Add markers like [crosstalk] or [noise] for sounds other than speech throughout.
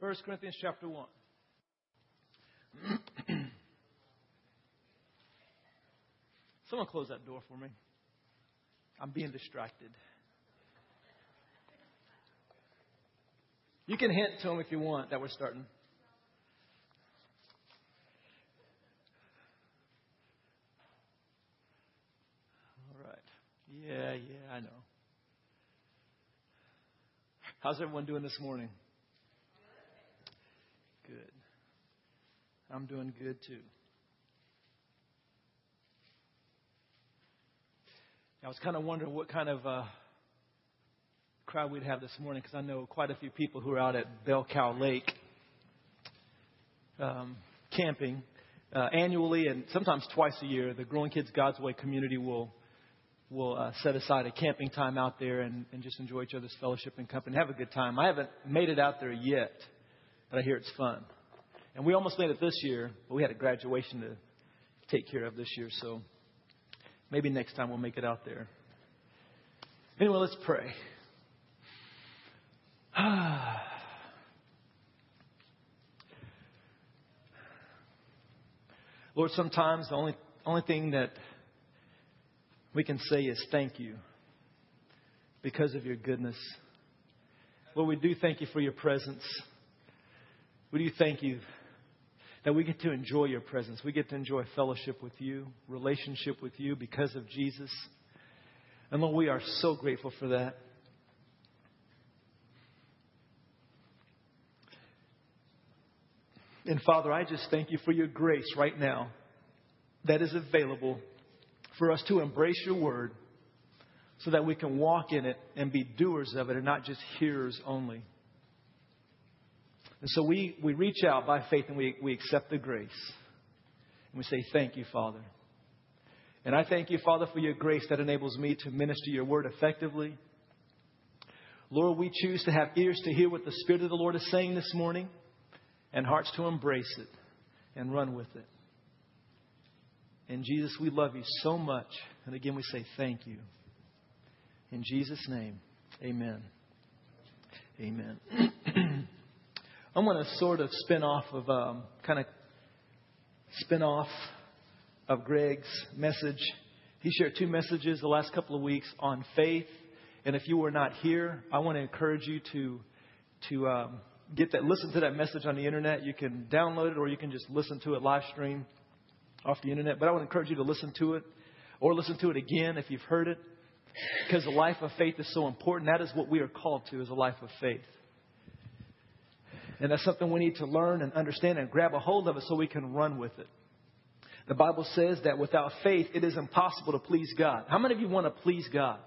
1 Corinthians chapter 1. [clears throat] Someone close that door for me. I'm being distracted. You can hint to them if you want that we're starting. All right. Yeah, yeah, I know. How's everyone doing this morning? Good. I'm doing good too. I was kind of wondering what kind of uh, crowd we'd have this morning because I know quite a few people who are out at Bell Cow Lake um, camping uh, annually and sometimes twice a year. The Growing Kids God's Way community will will uh, set aside a camping time out there and, and just enjoy each other's fellowship and company, have a good time. I haven't made it out there yet, but I hear it's fun. And we almost made it this year, but we had a graduation to take care of this year, so maybe next time we'll make it out there. Anyway, let's pray. [sighs] Lord, sometimes the only, only thing that we can say is thank you because of your goodness. Lord, we do thank you for your presence. We do thank you that we get to enjoy your presence. We get to enjoy fellowship with you, relationship with you because of Jesus. And Lord, we are so grateful for that. And Father, I just thank you for your grace right now that is available for us to embrace your word so that we can walk in it and be doers of it and not just hearers only. And so we, we reach out by faith and we, we accept the grace. And we say, Thank you, Father. And I thank you, Father, for your grace that enables me to minister your word effectively. Lord, we choose to have ears to hear what the Spirit of the Lord is saying this morning and hearts to embrace it and run with it. And Jesus, we love you so much. And again, we say thank you. In Jesus' name, amen. Amen. [clears throat] I'm going to sort of spin off of, um, kind of spin off of Greg's message. He shared two messages the last couple of weeks on faith. And if you were not here, I want to encourage you to, to um, get that, listen to that message on the internet. You can download it or you can just listen to it live stream off the internet. But I would encourage you to listen to it or listen to it again if you've heard it because the life of faith is so important. That is what we are called to is a life of faith. And that's something we need to learn and understand and grab a hold of it so we can run with it. The Bible says that without faith, it is impossible to please God. How many of you want to please God?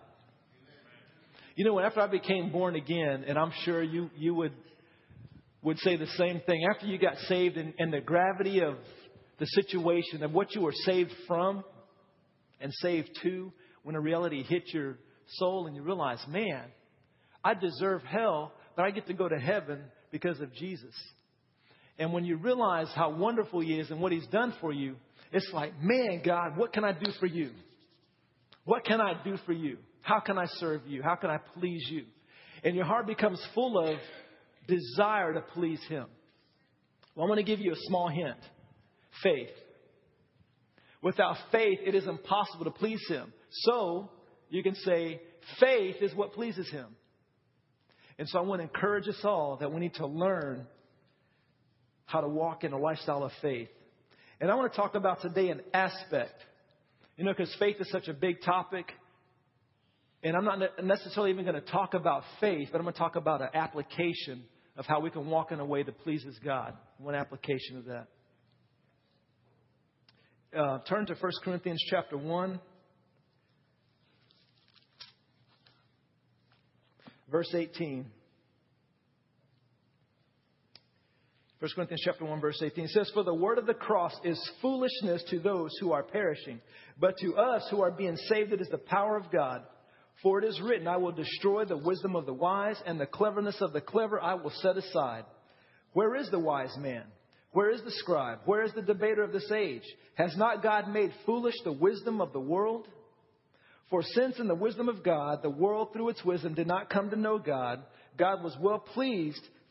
You know, after I became born again, and I'm sure you, you would would say the same thing. After you got saved and, and the gravity of the situation of what you were saved from and saved to, when a reality hit your soul and you realize, man, I deserve hell, but I get to go to heaven because of Jesus. And when you realize how wonderful He is and what He's done for you, it's like, man, God, what can I do for you? What can I do for you? How can I serve you? How can I please you? And your heart becomes full of desire to please Him. Well, I'm going to give you a small hint faith. Without faith, it is impossible to please Him. So, you can say, faith is what pleases Him. And so, I want to encourage us all that we need to learn how to walk in a lifestyle of faith. And I want to talk about today an aspect. You know, because faith is such a big topic. And I'm not necessarily even going to talk about faith, but I'm going to talk about an application of how we can walk in a way that pleases God. One application of that. Uh, turn to 1 Corinthians chapter 1. Verse 18. 1 Corinthians chapter 1 verse 18 says, For the word of the cross is foolishness to those who are perishing, but to us who are being saved it is the power of God. For it is written, I will destroy the wisdom of the wise, and the cleverness of the clever I will set aside. Where is the wise man? Where is the scribe? Where is the debater of this age? Has not God made foolish the wisdom of the world? For since in the wisdom of God, the world through its wisdom did not come to know God, God was well pleased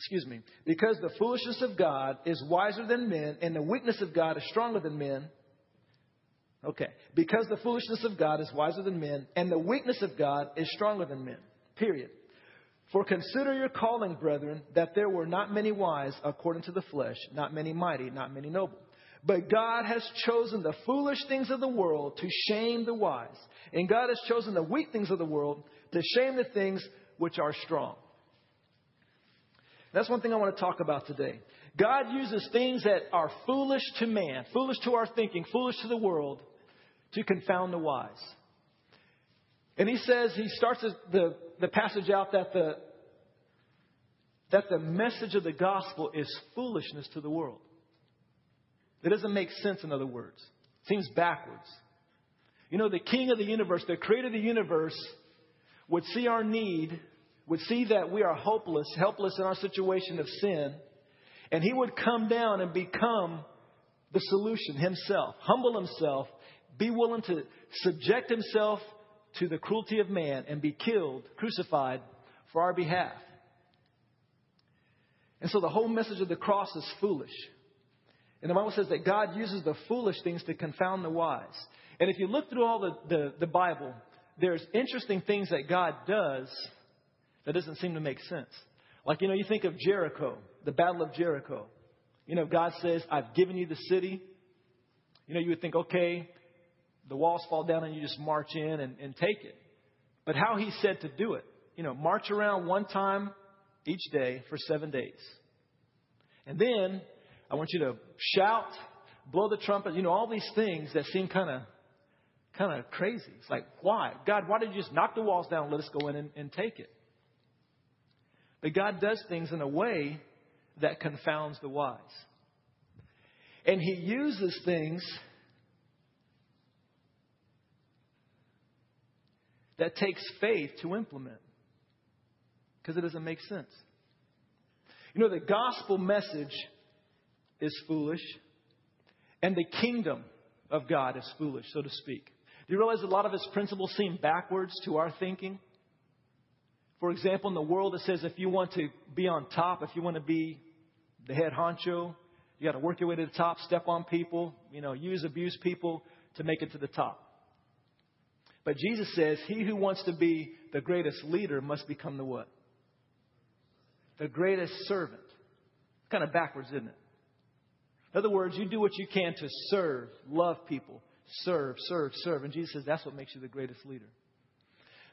excuse me, because the foolishness of God is wiser than men, and the weakness of God is stronger than men. Okay. Because the foolishness of God is wiser than men, and the weakness of God is stronger than men. Period. For consider your calling, brethren, that there were not many wise according to the flesh, not many mighty, not many noble. But God has chosen the foolish things of the world to shame the wise. And God has chosen the weak things of the world to shame the things which are strong. That's one thing I want to talk about today. God uses things that are foolish to man, foolish to our thinking, foolish to the world, to confound the wise. And he says, he starts the, the passage out that the, that the message of the gospel is foolishness to the world. It doesn't make sense, in other words. It seems backwards. You know, the king of the universe, the creator of the universe, would see our need, would see that we are hopeless, helpless in our situation of sin, and he would come down and become the solution himself, humble himself, be willing to subject himself to the cruelty of man and be killed, crucified for our behalf. And so the whole message of the cross is foolish. And the Bible says that God uses the foolish things to confound the wise. And if you look through all the, the, the Bible, there's interesting things that God does that doesn't seem to make sense. Like, you know, you think of Jericho, the Battle of Jericho. You know, God says, I've given you the city. You know, you would think, okay, the walls fall down and you just march in and, and take it. But how he said to do it, you know, march around one time each day for seven days. And then I want you to shout, blow the trumpet, you know, all these things that seem kind of kind of crazy. It's like, why? God, why did you just knock the walls down and let us go in and, and take it? But God does things in a way that confounds the wise. And He uses things that takes faith to implement because it doesn't make sense. You know, the gospel message is foolish, and the kingdom of God is foolish, so to speak. Do you realize a lot of its principles seem backwards to our thinking? For example, in the world, it says if you want to be on top, if you want to be the head honcho, you got to work your way to the top, step on people, you know, use, abuse people to make it to the top. But Jesus says, he who wants to be the greatest leader must become the what? The greatest servant. Kind of backwards, isn't it? In other words, you do what you can to serve, love people, serve, serve, serve. And Jesus says that's what makes you the greatest leader.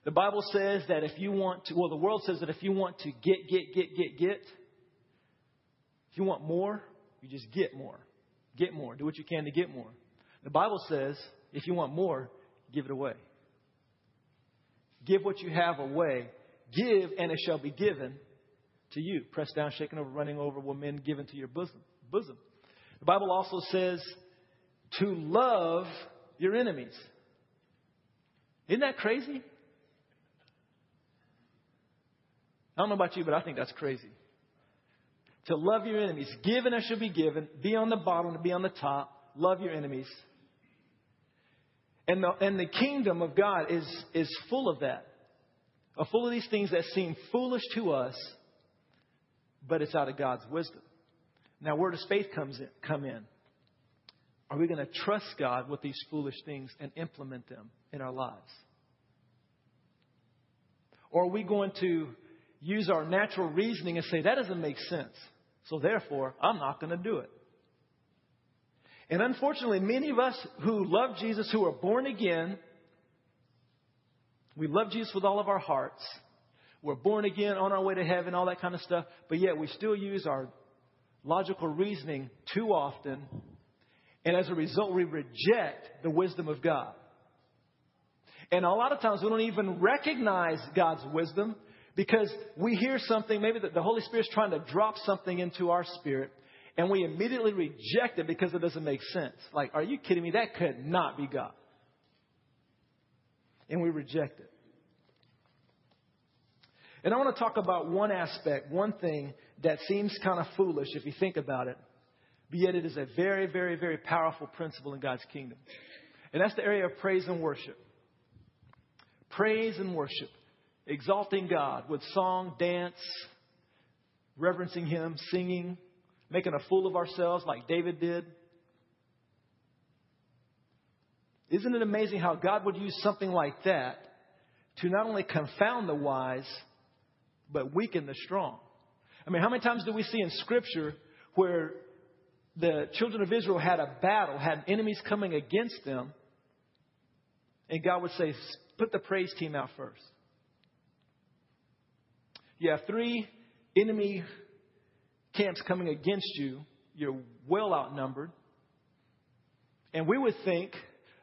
The Bible says that if you want to, well, the world says that if you want to get, get, get, get, get, if you want more, you just get more. Get more. Do what you can to get more. The Bible says if you want more, give it away. Give what you have away. Give, and it shall be given to you. Pressed down, shaken over, running over, will men given to your bosom. bosom. The Bible also says to love your enemies. Isn't that crazy? I don't know about you, but I think that's crazy. To love your enemies. Give and it shall be given. Be on the bottom to be on the top. Love your enemies. And the, and the kingdom of God is, is full of that. full of these things that seem foolish to us, but it's out of God's wisdom. Now, where does faith comes in, come in? Are we going to trust God with these foolish things and implement them in our lives? Or are we going to use our natural reasoning and say, that doesn't make sense, so therefore I'm not going to do it? And unfortunately, many of us who love Jesus, who are born again, we love Jesus with all of our hearts. We're born again, on our way to heaven, all that kind of stuff, but yet we still use our logical reasoning too often, and as a result, we reject the wisdom of God. And a lot of times we don't even recognize God's wisdom because we hear something, maybe the Holy Spirit's trying to drop something into our spirit, and we immediately reject it because it doesn't make sense. Like, are you kidding me? That could not be God. And we reject it. And I want to talk about one aspect, one thing that seems kind of foolish if you think about it, but yet it is a very, very, very powerful principle in God's kingdom. And that's the area of praise and worship. Praise and worship. Exalting God with song, dance, reverencing Him, singing, making a fool of ourselves like David did. Isn't it amazing how God would use something like that to not only confound the wise, but weaken the strong? I mean, how many times do we see in Scripture where the children of Israel had a battle, had enemies coming against them, and God would say, put the praise team out first. You have three enemy camps coming against you. You're well outnumbered. And we would think,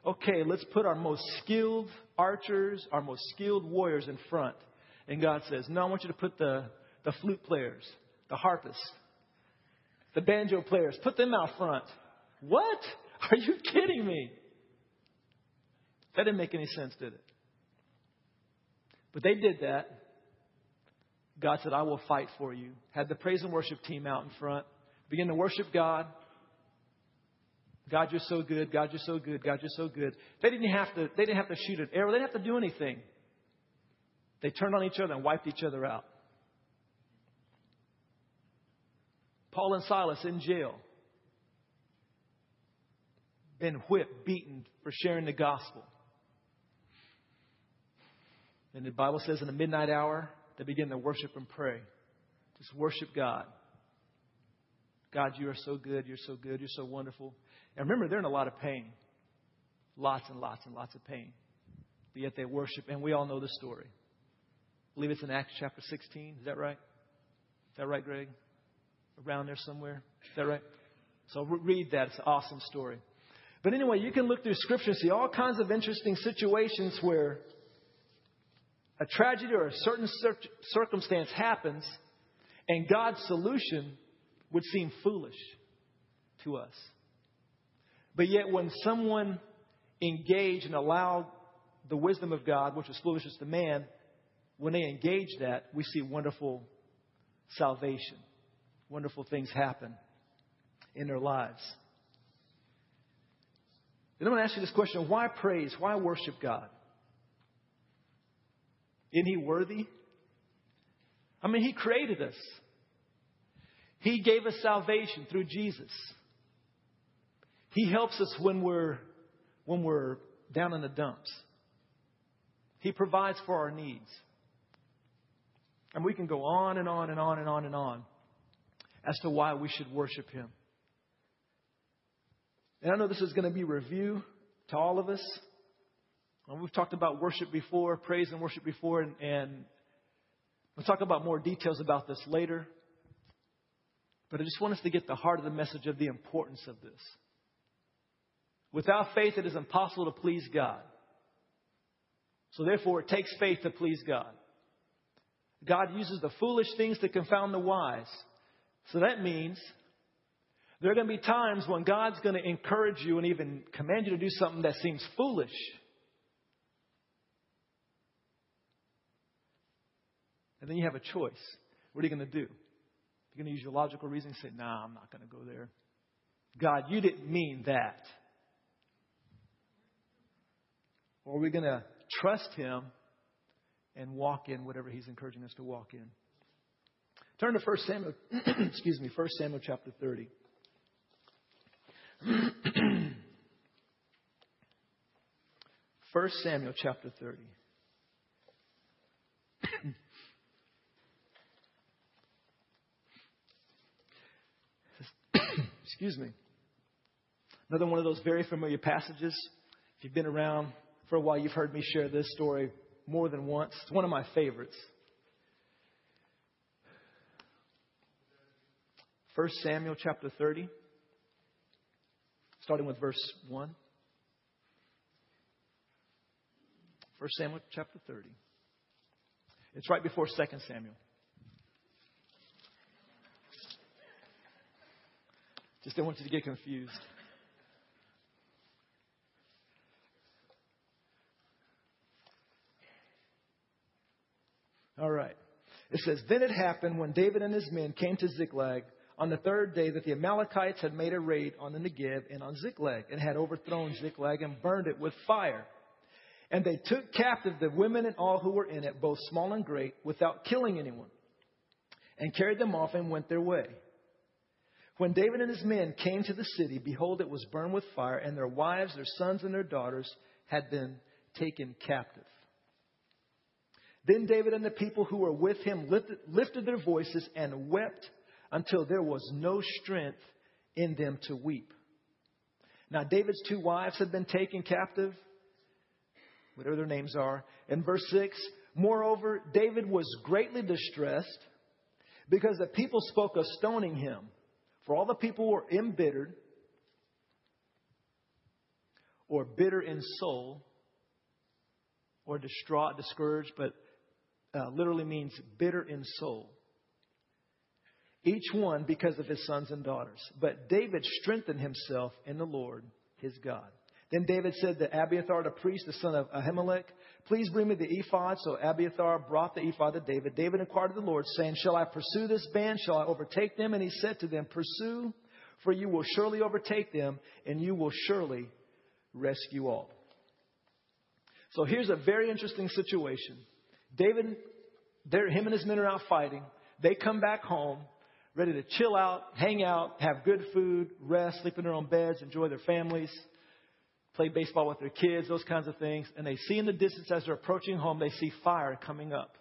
okay, let's put our most skilled archers, our most skilled warriors in front. And God says, no, I want you to put the, the flute players, the harpists, the banjo players, put them out front. What? [laughs] Are you kidding me? That didn't make any sense, did it? But they did that. God said, I will fight for you. Had the praise and worship team out in front. Begin to worship God. God, you're so good. God, you're so good. God, you're so good. They didn't have to, they didn't have to shoot an arrow. They didn't have to do anything. They turned on each other and wiped each other out. Paul and Silas in jail. Been whipped, beaten for sharing the gospel. And the Bible says in the midnight hour, they begin to worship and pray. Just worship God. God, you are so good. You're so good. You're so wonderful. And remember, they're in a lot of pain. Lots and lots and lots of pain. But yet they worship, and we all know the story. I believe it's in Acts chapter 16. Is that right? Is that right, Greg? Around there somewhere? Is that right? So read that. It's an awesome story. But anyway, you can look through Scripture and see all kinds of interesting situations where a tragedy or a certain circumstance happens, and God's solution would seem foolish to us. But yet, when someone engaged and allowed the wisdom of God, which was foolishness to man, when they engage that, we see wonderful salvation. Wonderful things happen in their lives. And I'm going to ask you this question why praise? Why worship God? Isn't he worthy? I mean, he created us. He gave us salvation through Jesus. He helps us when we're when we're down in the dumps. He provides for our needs. And we can go on and on and on and on and on as to why we should worship him. And I know this is going to be review to all of us. And we've talked about worship before, praise and worship before, and, and we'll talk about more details about this later. But I just want us to get the heart of the message of the importance of this. Without faith, it is impossible to please God. So therefore, it takes faith to please God. God uses the foolish things to confound the wise. So that means there are going to be times when God's going to encourage you and even command you to do something that seems foolish. And then you have a choice. What are you going to do? You're going to use your logical reasoning and say, nah, I'm not going to go there. God, you didn't mean that. Or are we going to trust Him and walk in whatever He's encouraging us to walk in? Turn to 1 Samuel, [clears throat] excuse me, 1 Samuel chapter 30. [clears throat] 1 Samuel chapter 30. Excuse me. Another one of those very familiar passages. If you've been around for a while, you've heard me share this story more than once. It's one of my favorites. 1 Samuel chapter 30, starting with verse 1. 1 Samuel chapter 30. It's right before 2 Samuel. Just don't want you to get confused. All right. It says, Then it happened when David and his men came to Ziklag on the third day that the Amalekites had made a raid on the Negev and on Ziklag and had overthrown Ziklag and burned it with fire. And they took captive the women and all who were in it, both small and great, without killing anyone, and carried them off and went their way. When David and his men came to the city, behold, it was burned with fire, and their wives, their sons, and their daughters had been taken captive. Then David and the people who were with him lifted, their voices and wept until there was no strength in them to weep. Now, David's two wives had been taken captive, whatever their names are. In verse 6, moreover, David was greatly distressed because the people spoke of stoning him. For all the people were embittered or bitter in soul or distraught, discouraged, but uh, literally means bitter in soul. Each one because of his sons and daughters. But David strengthened himself in the Lord his God. Then David said to Abiathar, the priest, the son of Ahimelech, Please bring me the ephod. So Abiathar brought the ephod to David. David inquired of the Lord, saying, Shall I pursue this band? Shall I overtake them? And he said to them, Pursue, for you will surely overtake them, and you will surely rescue all. So here's a very interesting situation. David, him and his men are out fighting. They come back home, ready to chill out, hang out, have good food, rest, sleep in their own beds, enjoy their families, play baseball with their kids, those kinds of things. And they see in the distance as they're approaching home, they see fire coming up.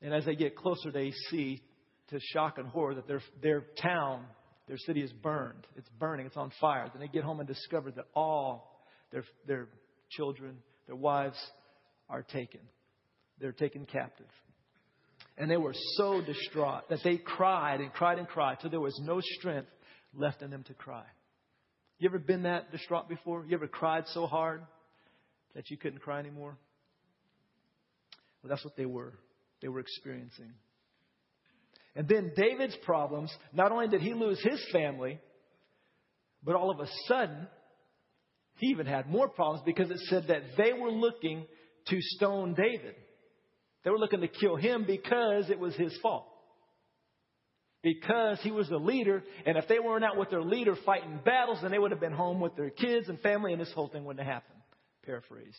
And as they get closer, they see, to shock and horror, that their, their town, their city is burned. It's burning, it's on fire. Then they get home and discover that all their, their children, their wives, are taken. They're taken captive. And they were so distraught that they cried and cried and cried till there was no strength left in them to cry. You ever been that distraught before? You ever cried so hard that you couldn't cry anymore? Well, that's what they were. They were experiencing. And then David's problems, not only did he lose his family, but all of a sudden, he even had more problems because it said that they were looking to stone David. They were looking to kill him because it was his fault. Because he was the leader, and if they weren't out with their leader fighting battles, then they would have been home with their kids and family, and this whole thing wouldn't have happened. Paraphrase.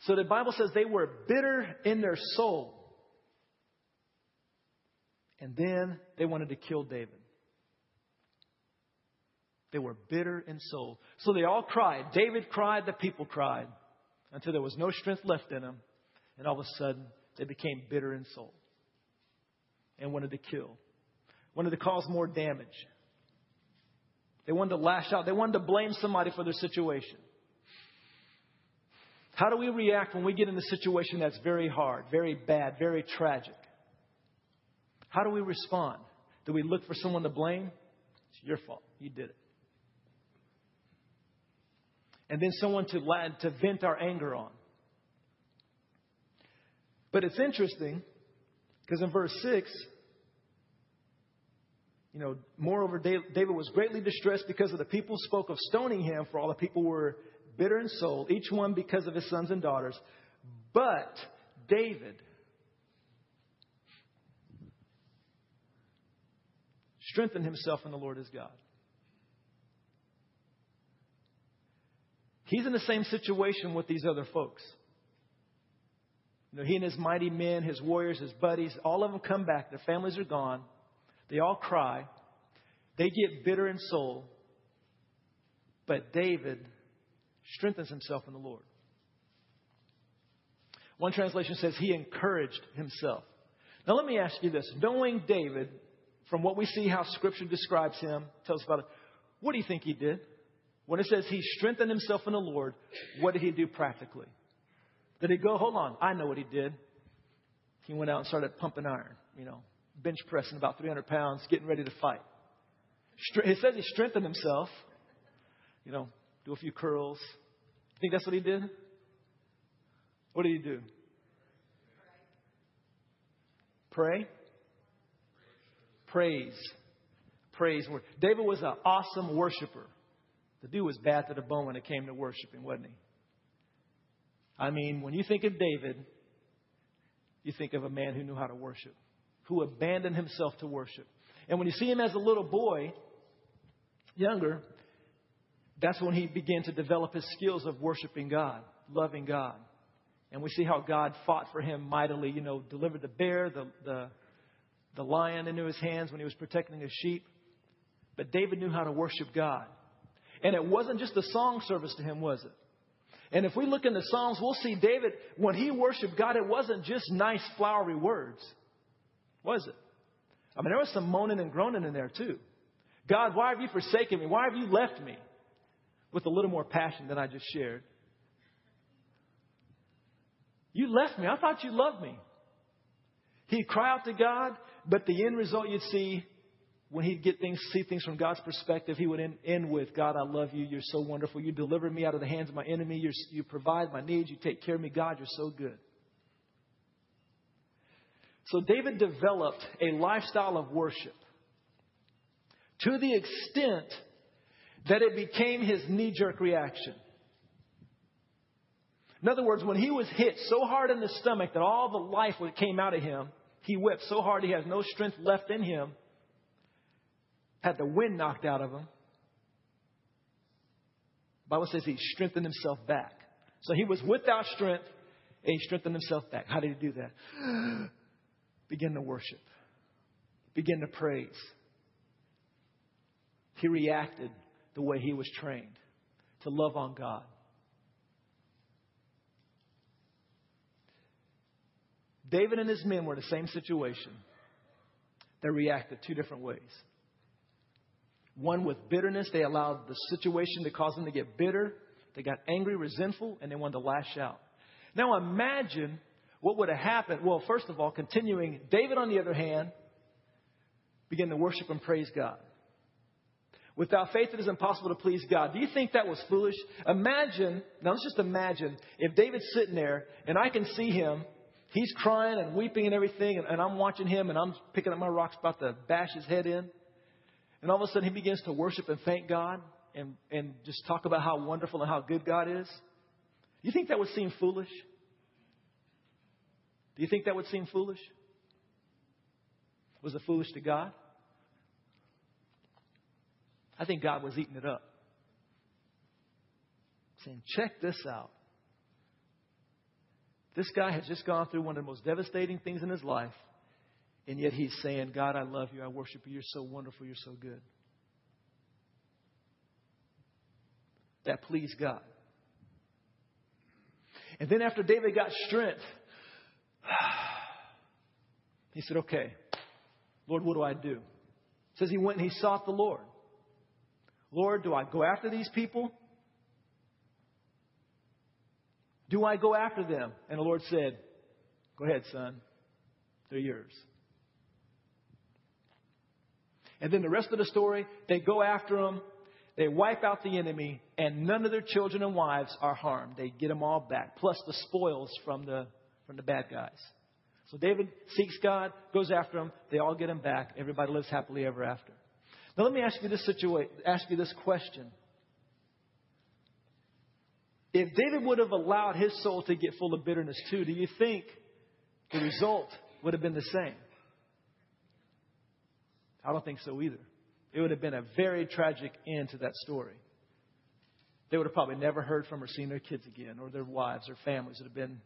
So the Bible says they were bitter in their soul. And then they wanted to kill David. They were bitter in soul. So they all cried. David cried, the people cried until there was no strength left in them. And all of a sudden, they became bitter in soul and wanted to kill, wanted to cause more damage. They wanted to lash out, they wanted to blame somebody for their situation. How do we react when we get in a situation that's very hard, very bad, very tragic? How do we respond? Do we look for someone to blame? It's your fault. You did it and then someone to, to vent our anger on. But it's interesting because in verse 6, you know, moreover, David was greatly distressed because of the people spoke of stoning him, for all the people were bitter in soul, each one because of his sons and daughters. But David strengthened himself in the Lord his God. He's in the same situation with these other folks. You know, he and his mighty men, his warriors, his buddies, all of them come back. Their families are gone. They all cry. They get bitter in soul. But David strengthens himself in the Lord. One translation says he encouraged himself. Now, let me ask you this. Knowing David, from what we see how Scripture describes him, tells us about it, what do you think he did? When it says he strengthened himself in the Lord, what did he do practically? Did he go, hold on, I know what he did. He went out and started pumping iron, you know, bench pressing about 300 pounds, getting ready to fight. It says he strengthened himself, you know, do a few curls. You think that's what he did? What did he do? Pray? praise. Praise. David was an awesome worshiper. The dude was bad to the bone when it came to worshiping, wasn't he? I mean, when you think of David, you think of a man who knew how to worship, who abandoned himself to worship. And when you see him as a little boy, younger, that's when he began to develop his skills of worshiping God, loving God. And we see how God fought for him mightily, you know, delivered the bear, the, the, the lion into his hands when he was protecting his sheep. But David knew how to worship God. And it wasn't just a song service to him, was it? And if we look in the Psalms, we'll see David, when he worshiped God, it wasn't just nice, flowery words, was it? I mean, there was some moaning and groaning in there too. God, why have you forsaken me? Why have you left me? With a little more passion than I just shared. You left me. I thought you loved me. He'd cry out to God, but the end result you'd see when he'd get things, see things from God's perspective, he would end, end with, God, I love you. You're so wonderful. You deliver me out of the hands of my enemy. You're, you provide my needs. You take care of me. God, you're so good. So David developed a lifestyle of worship to the extent that it became his knee jerk reaction. In other words, when he was hit so hard in the stomach that all the life came out of him, he wept so hard he has no strength left in him had the wind knocked out of him. The Bible says he strengthened himself back. So he was without strength and he strengthened himself back. How did he do that? [gasps] Begin to worship. Begin to praise. He reacted the way he was trained to love on God. David and his men were in the same situation. They reacted two different ways. One with bitterness, they allowed the situation to cause them to get bitter. They got angry, resentful, and they wanted to lash out. Now imagine what would have happened. Well, first of all, continuing, David, on the other hand, began to worship and praise God. Without faith, it is impossible to please God. Do you think that was foolish? Imagine, now let's just imagine if David's sitting there and I can see him. He's crying and weeping and everything, and, and I'm watching him and I'm picking up my rocks about to bash his head in. And all of a sudden, he begins to worship and thank God and, and just talk about how wonderful and how good God is. Do you think that would seem foolish? Do you think that would seem foolish? Was it foolish to God? I think God was eating it up. Saying, check this out. This guy has just gone through one of the most devastating things in his life. And yet he's saying, God, I love you. I worship you. You're so wonderful. You're so good. That pleased God. And then after David got strength, [sighs] he said, Okay, Lord, what do I do? It says he went and he sought the Lord. Lord, do I go after these people? Do I go after them? And the Lord said, Go ahead, son. They're yours. And then the rest of the story, they go after them, they wipe out the enemy, and none of their children and wives are harmed. They get them all back, plus the spoils from the, from the bad guys. So David seeks God, goes after them, they all get him back. Everybody lives happily ever after. Now let me ask you this situation, ask you this question. If David would have allowed his soul to get full of bitterness too, do you think the result would have been the same? I don't think so either. It would have been a very tragic end to that story. They would have probably never heard from or seen their kids again, or their wives or families that have been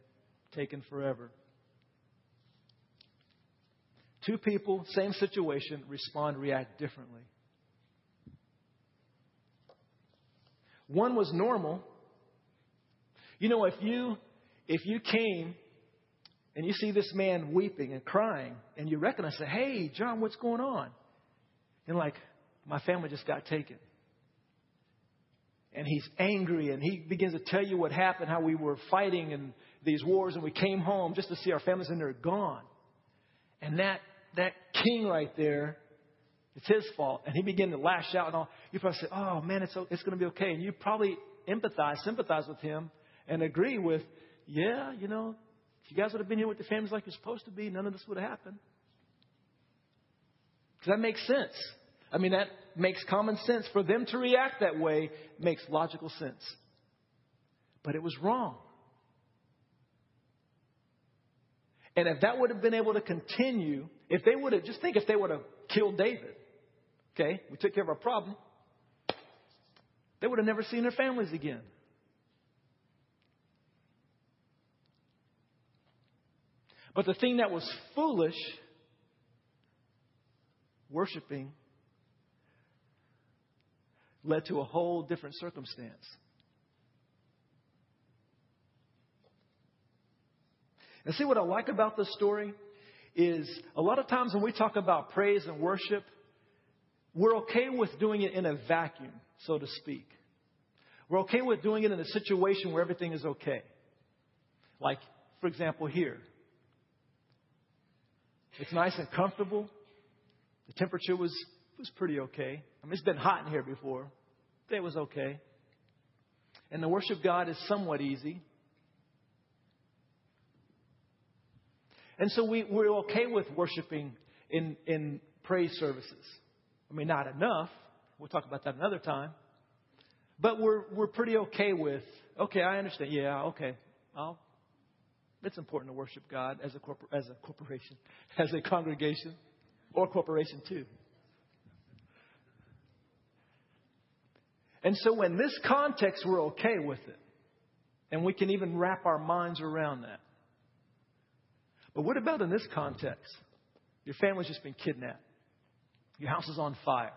taken forever. Two people, same situation, respond, react differently. One was normal. You know, if you if you came and you see this man weeping and crying, and you recognize, say, "Hey, John, what's going on?" And like, my family just got taken. And he's angry and he begins to tell you what happened, how we were fighting in these wars and we came home just to see our families and they're gone. And that, that king right there, it's his fault. And he began to lash out and all. You probably say, oh man, it's, it's going to be okay. And you probably empathize, sympathize with him and agree with, yeah, you know, if you guys would have been here with the families like you're supposed to be, none of this would have happened. Does that make sense? I mean, that makes common sense. For them to react that way makes logical sense. But it was wrong. And if that would have been able to continue, if they would have, just think if they would have killed David, okay, we took care of our problem, they would have never seen their families again. But the thing that was foolish, worshiping, led to a whole different circumstance. And see what I like about this story is a lot of times when we talk about praise and worship, we're okay with doing it in a vacuum, so to speak. We're okay with doing it in a situation where everything is okay. Like, for example, here. It's nice and comfortable. The temperature was, was pretty okay. I mean, it's been hot in here before. It was okay. And the worship God is somewhat easy. And so we, we're okay with worshiping in, in praise services. I mean, not enough. We'll talk about that another time. But we're, we're pretty okay with, okay, I understand. Yeah, okay. I'll, it's important to worship God as a, corpor- as a corporation, [laughs] as a congregation, or corporation too. And so, in this context, we're okay with it. And we can even wrap our minds around that. But what about in this context? Your family's just been kidnapped. Your house is on fire.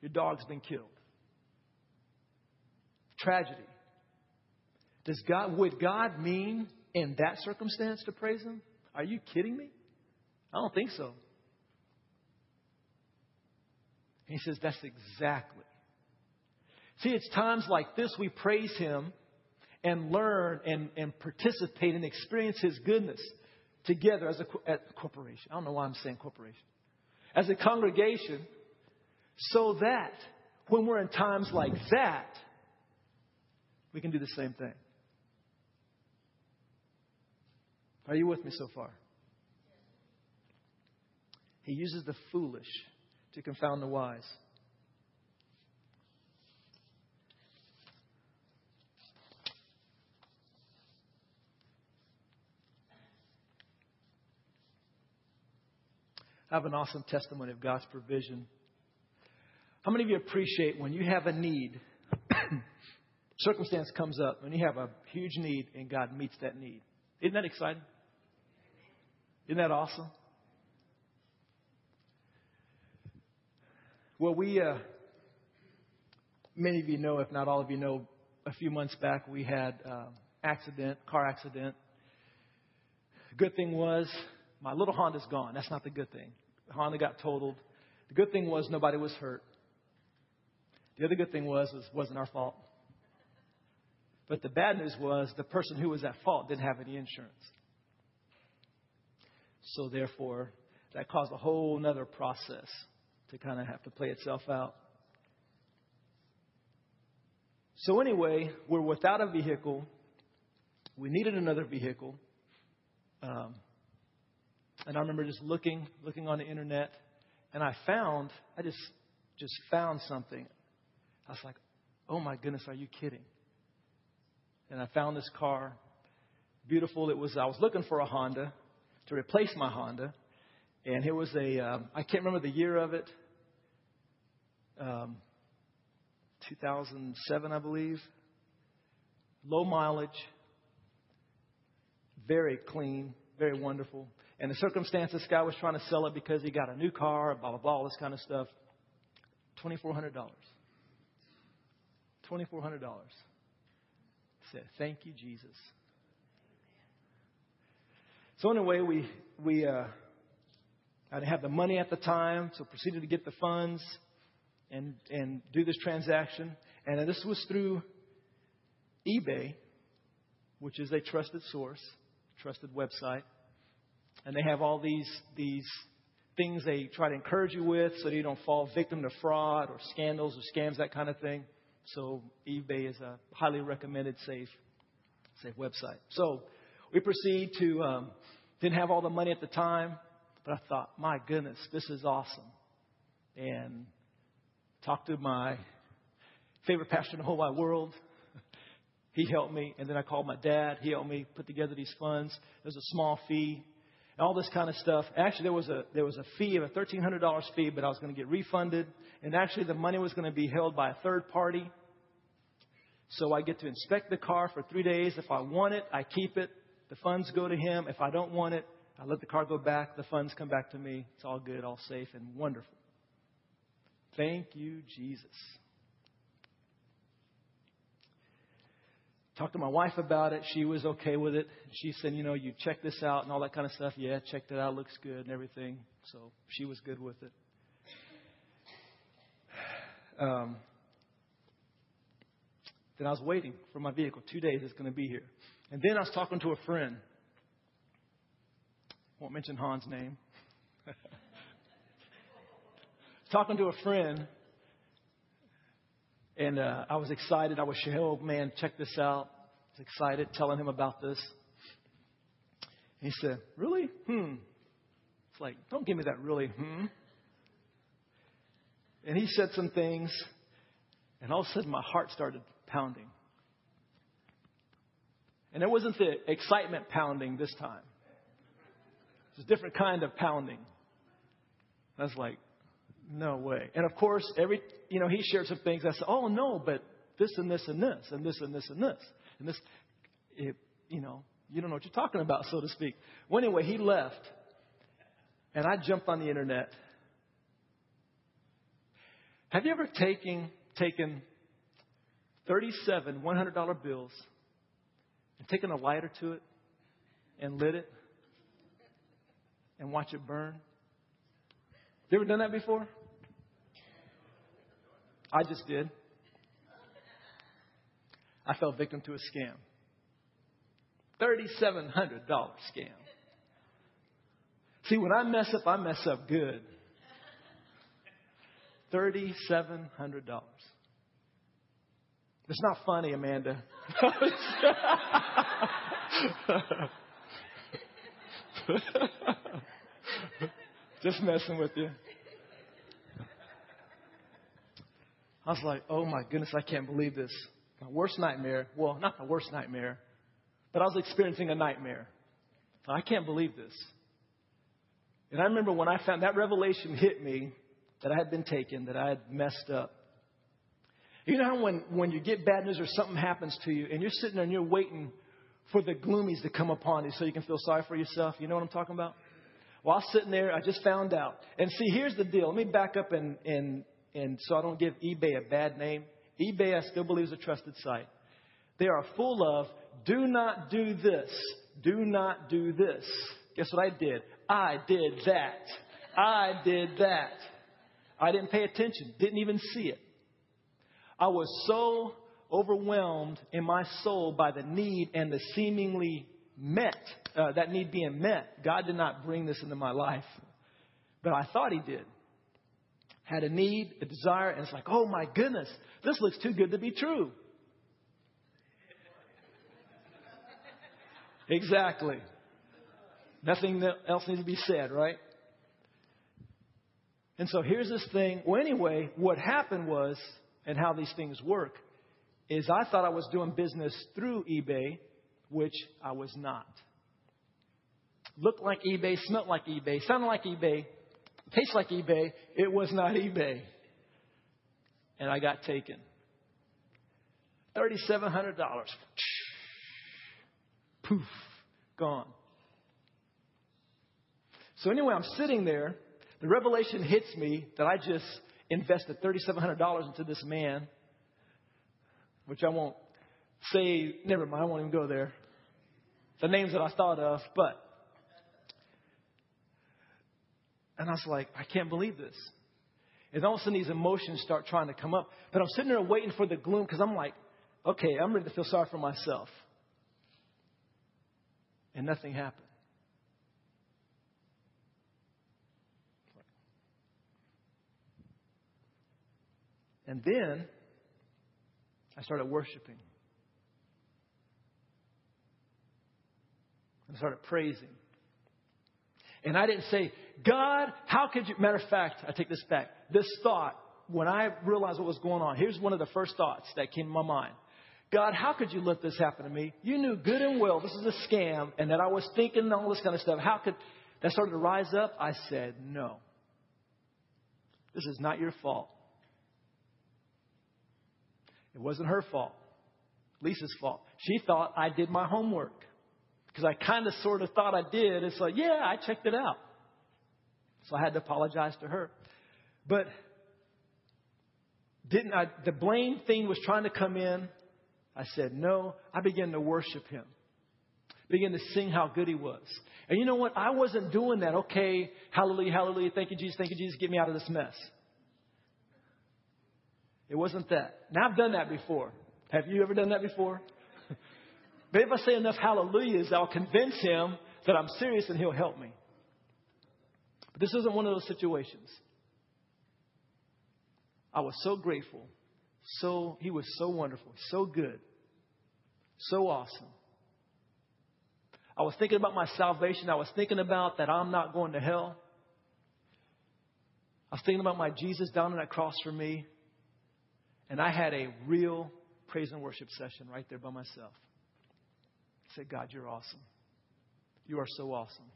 Your dog's been killed. Tragedy. Does God, would God mean in that circumstance to praise Him? Are you kidding me? I don't think so. He says that's exactly. See, it's times like this we praise Him and learn and, and participate and experience His goodness together as a, as a corporation. I don't know why I'm saying corporation. As a congregation, so that when we're in times like that, we can do the same thing. Are you with me so far? He uses the foolish to confound the wise. Have an awesome testimony of God's provision. How many of you appreciate when you have a need, [coughs] circumstance comes up, and you have a huge need, and God meets that need? Isn't that exciting? Isn't that awesome? Well, we, uh, many of you know, if not all of you know, a few months back we had uh, accident, car accident. Good thing was my little Honda's gone. That's not the good thing. The Honda got totaled. The good thing was nobody was hurt. The other good thing was it wasn't our fault. But the bad news was the person who was at fault didn't have any insurance. So therefore, that caused a whole other process to kind of have to play itself out. So anyway, we're without a vehicle. We needed another vehicle. Um, and I remember just looking, looking on the internet, and I found, I just, just found something. I was like, oh my goodness, are you kidding? And I found this car, beautiful. It was, I was looking for a Honda to replace my Honda. And here was a, um, I can't remember the year of it, um, 2007, I believe. Low mileage, very clean, very wonderful. And the circumstances, this guy was trying to sell it because he got a new car, blah, blah, blah, all this kind of stuff. $2,400. $2,400. Said, thank you, Jesus. So anyway, we, we, uh, I didn't have the money at the time, so proceeded to get the funds and, and do this transaction. And this was through eBay, which is a trusted source, trusted website and they have all these these things they try to encourage you with so that you don't fall victim to fraud or scandals or scams, that kind of thing. So eBay is a highly recommended safe safe website. So we proceed to um, didn't have all the money at the time, But I thought, my goodness, this is awesome. And talked to my favorite pastor in the whole wide world. He helped me. And then I called my dad. He helped me put together these funds. There's a small fee all this kind of stuff. Actually, there was a, there was a fee of a $1,300 fee, but I was going to get refunded. And actually, the money was going to be held by a third party. So I get to inspect the car for three days. If I want it, I keep it. The funds go to him. If I don't want it, I let the car go back. The funds come back to me. It's all good, all safe, and wonderful. Thank you, Jesus. Talked to my wife about it. She was okay with it. She said, you know, you check this out and all that kind of stuff. Yeah, checked it out. Looks good and everything. So she was good with it. [sighs] Um, then I was waiting for my vehicle. Two days it's going to be here. And then I was talking to a friend. Won't mention Han's name. [laughs] talking to a friend, and uh, I was excited. I was saying, oh man, check this out. I was excited, telling him about this. And he said, really? Hmm. It's like, don't give me that really, hmm. And he said some things, and all of a sudden my heart started pounding. And it wasn't the excitement pounding this time. It's a different kind of pounding. I was like, no way. And of course, every, you know, he shared some things. I said, oh no, but this and this and this and this and this and this. And this, it, you know, you don't know what you're talking about, so to speak. Well, anyway, he left. And I jumped on the internet. Have you ever taken, taken 37 $100 bills and taken a lighter to it and lit it and watch it burn? You ever done that before? I just did. I fell victim to a scam. $3,700 scam. See, when I mess up, I mess up good. $3,700. It's not funny, Amanda. [laughs] Just messing with you. I was like, oh my goodness, I can't believe this. My worst nightmare. Well, not the worst nightmare, but I was experiencing a nightmare. I can't believe this. And I remember when I found that revelation hit me that I had been taken, that I had messed up. You know how when, when you get bad news or something happens to you and you're sitting there and you're waiting for the gloomies to come upon you so you can feel sorry for yourself? You know what I'm talking about? Was sitting there, I just found out. And see, here's the deal. Let me back up and, and, and so I don't give eBay a bad name. eBay, I still believe, is a trusted site. They are full of do not do this, do not do this. Guess what I did? I did that. I did that. I didn't pay attention, didn't even see it. I was so overwhelmed in my soul by the need and the seemingly met, uh, that need being met. God did not bring this into my life, but I thought He did. Had a need, a desire, and it's like, oh my goodness, this looks too good to be true. Exactly. Nothing else needs to be said, right? And so here's this thing. Well, anyway, what happened was, and how these things work, is I thought I was doing business through eBay, which I was not. Looked like eBay, smelled like eBay, sounded like eBay, tastes like eBay. It was not eBay. And I got taken. $3,700. Poof, gone. So anyway, I'm sitting there. The revelation hits me that I just invested $3,700 into this man, which I won't say, never mind, I won't even go there. The names that I thought of, but. And I was like, I can't believe this. And all of a sudden these emotions start trying to come up. But I'm sitting there waiting for the gloom because I'm like, okay, I'm ready to feel sorry for myself. And nothing happened. And then I started worshiping. I started praising. And I didn't say, God, how could you? Matter of fact, I take this back. This thought, when I realized what was going on, here's one of the first thoughts that came to my mind. God, how could you let this happen to me? You knew good and well this is a scam and that I was thinking all this kind of stuff. How could that started to rise up? I said, no. This is not your fault. It wasn't her fault. Lisa's fault. She thought I did my homework because I kind of sort of thought I did. It's like, yeah, I checked it out. So I had to apologize to her. But didn't I, the blame thing was trying to come in. I said, no. I began to worship him. Began to sing how good he was. And you know what? I wasn't doing that. Okay, hallelujah, hallelujah. Thank you, Jesus. Thank you, Jesus. Get me out of this mess. It wasn't that. Now I've done that before. Have you ever done that before? But if I say enough hallelujahs, I'll convince him that I'm serious and he'll help me. But this isn't one of those situations. I was so grateful. So he was so wonderful, so good, so awesome. I was thinking about my salvation. I was thinking about that I'm not going to hell. I was thinking about my Jesus down on that cross for me. And I had a real praise and worship session right there by myself. Said, God, you're awesome. You are so awesome.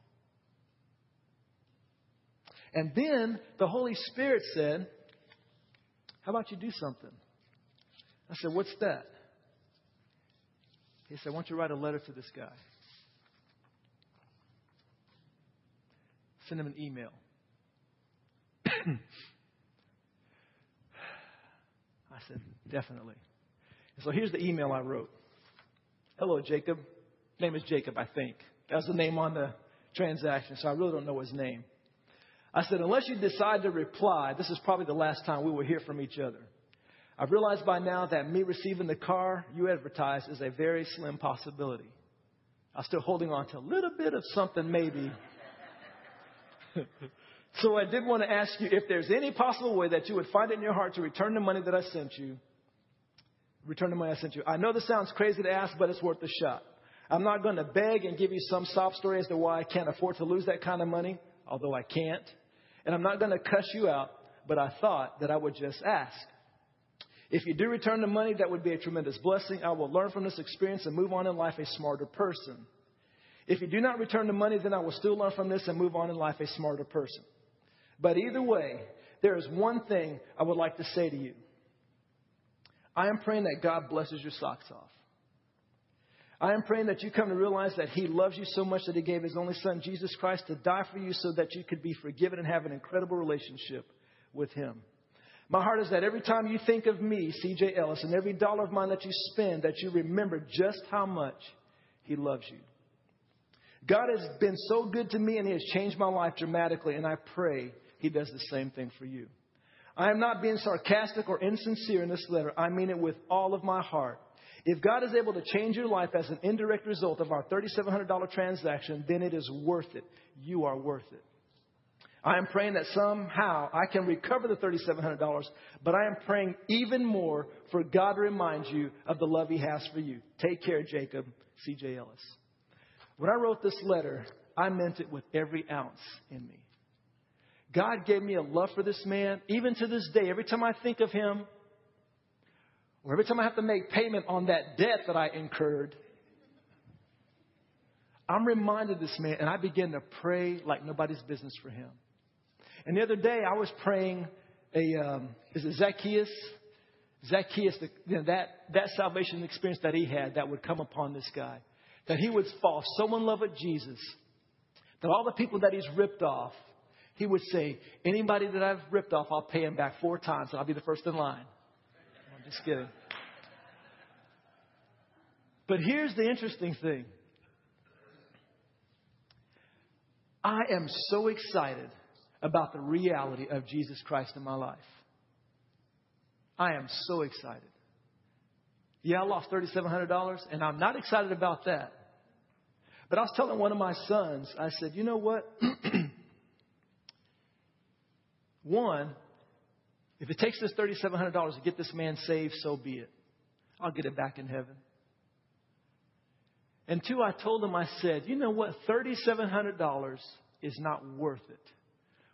And then the Holy Spirit said, How about you do something? I said, What's that? He said, I want you to write a letter to this guy. Send him an email. [clears throat] I said, Definitely. And so here's the email I wrote Hello, Jacob. Name is Jacob, I think. That's the name on the transaction, so I really don't know his name. I said, Unless you decide to reply, this is probably the last time we will hear from each other. I've realized by now that me receiving the car you advertise is a very slim possibility. I'm still holding on to a little bit of something, maybe. [laughs] So I did want to ask you if there's any possible way that you would find it in your heart to return the money that I sent you. Return the money I sent you. I know this sounds crazy to ask, but it's worth a shot. I'm not going to beg and give you some sob story as to why I can't afford to lose that kind of money, although I can't. And I'm not going to cuss you out, but I thought that I would just ask. If you do return the money, that would be a tremendous blessing. I will learn from this experience and move on in life a smarter person. If you do not return the money, then I will still learn from this and move on in life a smarter person. But either way, there is one thing I would like to say to you. I am praying that God blesses your socks off. I am praying that you come to realize that He loves you so much that He gave His only Son, Jesus Christ, to die for you so that you could be forgiven and have an incredible relationship with Him. My heart is that every time you think of me, CJ Ellis, and every dollar of mine that you spend, that you remember just how much He loves you. God has been so good to me and He has changed my life dramatically, and I pray he does the same thing for you. I am not being sarcastic or insincere in this letter. I mean it with all of my heart. If God is able to change your life as an indirect result of our $3,700 transaction, then it is worth it. You are worth it. I am praying that somehow I can recover the $3,700, but I am praying even more for God to remind you of the love He has for you. Take care, Jacob. C.J. Ellis. When I wrote this letter, I meant it with every ounce in me. God gave me a love for this man. Even to this day, every time I think of him, or every time I have to make payment on that debt that I incurred, I'm reminded of this man and I begin to pray like nobody's business for him. And the other day I was praying a, um, is it Zacchaeus? Zacchaeus, the, you know, that, that salvation experience that he had that would come upon this guy. That he would fall so in love with Jesus that all the people that he's ripped off he would say, Anybody that I've ripped off, I'll pay him back four times, and I'll be the first in line. Just kidding. But here's the interesting thing I am so excited about the reality of Jesus Christ in my life. I am so excited. Yeah, I lost $3,700, and I'm not excited about that. But I was telling one of my sons, I said, you know what? [clears throat] One, if it takes this $3,700 to get this man saved, so be it. I'll get it back in heaven. And two, I told him, I said, you know what? $3,700 is not worth it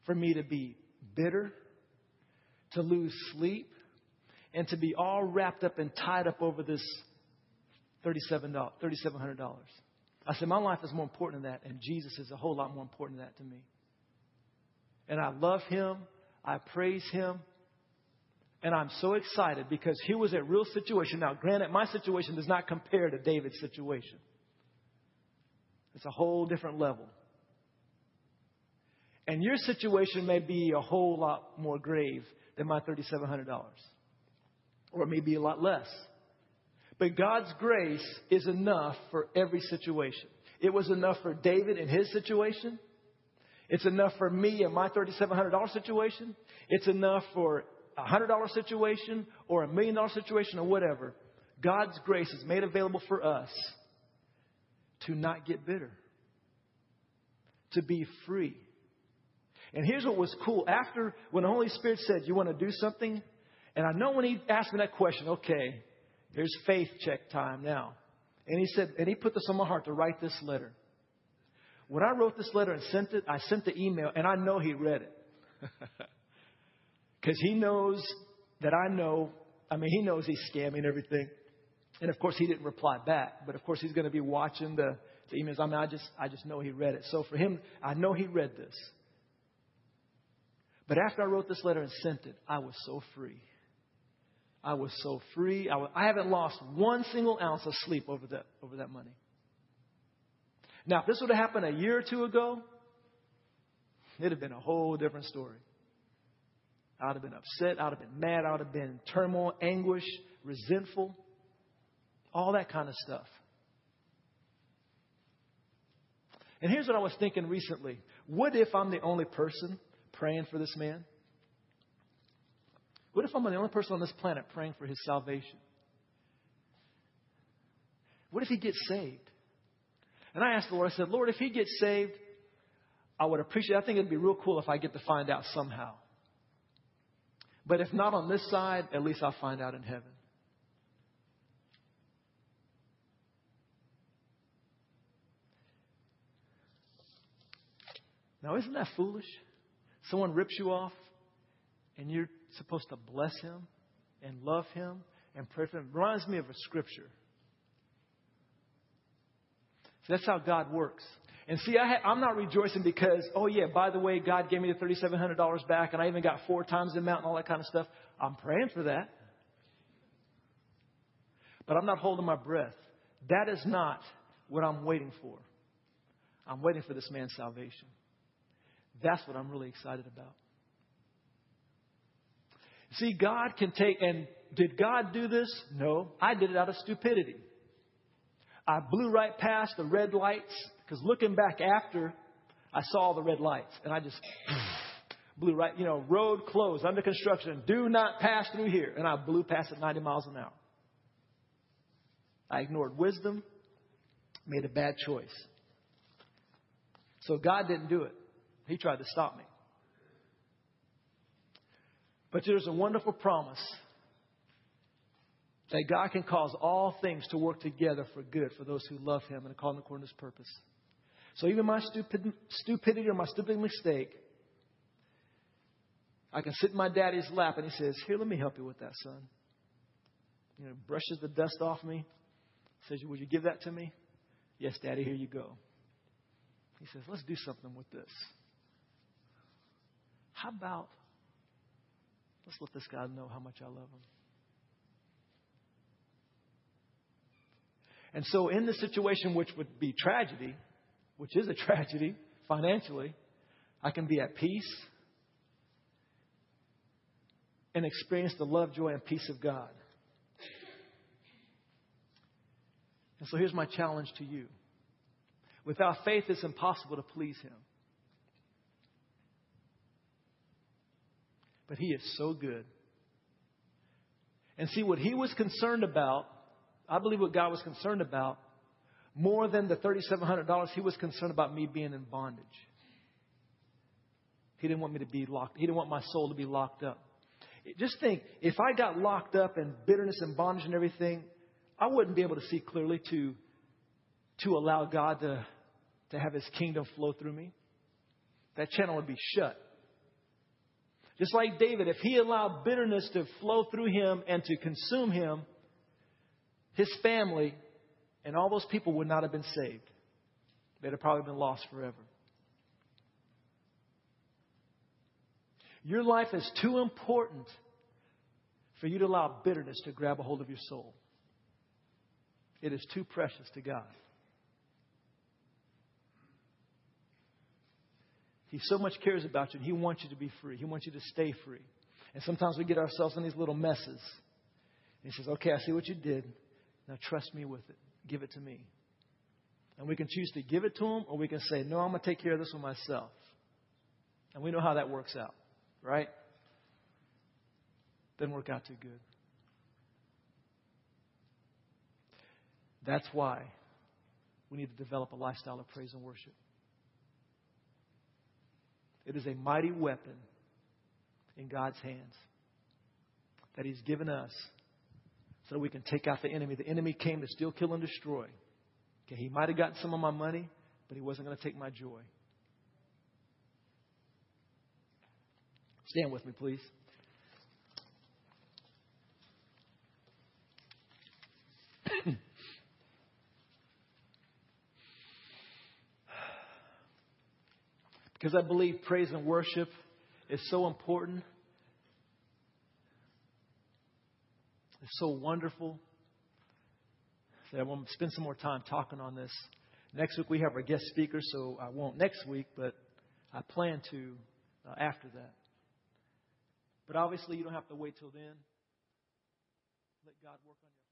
for me to be bitter, to lose sleep, and to be all wrapped up and tied up over this $3,700. I said, My life is more important than that, and Jesus is a whole lot more important than that to me. And I love him, I praise him, and I'm so excited because here was a real situation. Now, granted, my situation does not compare to David's situation, it's a whole different level. And your situation may be a whole lot more grave than my $3,700, or it may be a lot less. But God's grace is enough for every situation. It was enough for David in his situation. It's enough for me in my $3,700 situation. It's enough for a $100 situation or a million dollar situation or whatever. God's grace is made available for us to not get bitter, to be free. And here's what was cool. After, when the Holy Spirit said, You want to do something? And I know when he asked me that question, okay, Here's faith check time now. And he said, and he put this on my heart to write this letter. When I wrote this letter and sent it, I sent the email, and I know he read it. [laughs] Because he knows that I know, I mean, he knows he's scamming everything. And of course, he didn't reply back. But of course, he's going to be watching the, the emails. I mean, I just, I just know he read it. So for him, I know he read this. But after I wrote this letter and sent it, I was so free. I was so free. I w- I haven't lost one single ounce of sleep over that, over that money. Now, if this would have happened a year or two ago, it'd have been a whole different story. I would have been upset. I would have been mad. I would have been in turmoil, anguish, resentful, all that kind of stuff. And here's what I was thinking recently. What if I'm the only person praying for this man? What if I'm the only person on this planet praying for his salvation? What if he gets saved? And I asked the Lord, I said, Lord, if he gets saved, I would appreciate it. I think it'd be real cool if I get to find out somehow. But if not on this side, at least I'll find out in heaven. Now, isn't that foolish? Someone rips you off and you're supposed to bless him and love him and pray for him. It reminds me of a scripture. So that's how God works. And see, I am not rejoicing because, oh yeah, by the way, God gave me the $3,700 back and I even got four times the amount and all that kind of stuff. I'm praying for that. But I'm not holding my breath. That is not what I'm waiting for. I'm waiting for this man's salvation. That's what I'm really excited about. See, God can take, and did God do this? No. I did it out of stupidity. I blew right past the red lights because looking back after, I saw the red lights and I just [sighs] blew right, you know, road closed, under construction, do not pass through here. And I blew past at 90 miles an hour. I ignored wisdom, made a bad choice. So God didn't do it. He tried to stop me. But there's a wonderful promise that God can cause all things to work together for good for those who love Him and are called according to His purpose. So even my stupid, stupidity or my stupid mistake, I can sit in my daddy's lap and he says, Here, let me help you with that, son. You know, brushes the dust off me, says, Would you give that to me? Yes, daddy, here you go. He says, Let's do something with this. How about Let's let this guy know how much I love him. And so, in the situation which would be tragedy, which is a tragedy financially, I can be at peace and experience the love, joy, and peace of God. And so, here's my challenge to you without faith, it's impossible to please Him. But He is so good. And see, what He was concerned about, I believe what God was concerned about, more than the $3,700, He was concerned about me being in bondage. He didn't want me to be locked, He didn't want my soul to be locked up. Just think, if I got locked up in bitterness and bondage and everything, I wouldn't be able to see clearly to, to allow God to, to have His kingdom flow through me. that channel would be shut. Just like David, if he allowed bitterness to flow through him and to consume him, his family and all those people would not have been saved. They'd have probably been lost forever. Your life is too important for you to allow bitterness to grab a hold of your soul. It is too precious to God. He so much cares about you, and He wants you to be free. He wants you to stay free. And sometimes we get ourselves in these little messes. And He says, Okay, I see what you did. Now trust me with it. Give it to me. And we can choose to give it to Him, or we can say, No, I'm going to take care of this one myself. And we know how that works out, right? Doesn't work out too good. That's why we need to develop a lifestyle of praise and worship. It is a mighty weapon in God's hands that He's given us so we can take out the enemy. The enemy came to steal, kill, and destroy. Okay, he might have gotten some of my money, but he wasn't going to take my joy. Stand with me, please. [clears throat] because I believe praise and worship is so important. So wonderful that I want to spend some more time talking on this. Next week we have our guest speaker, so I won't next week, but I plan to uh, after that. But obviously, you don't have to wait till then. Let God work on your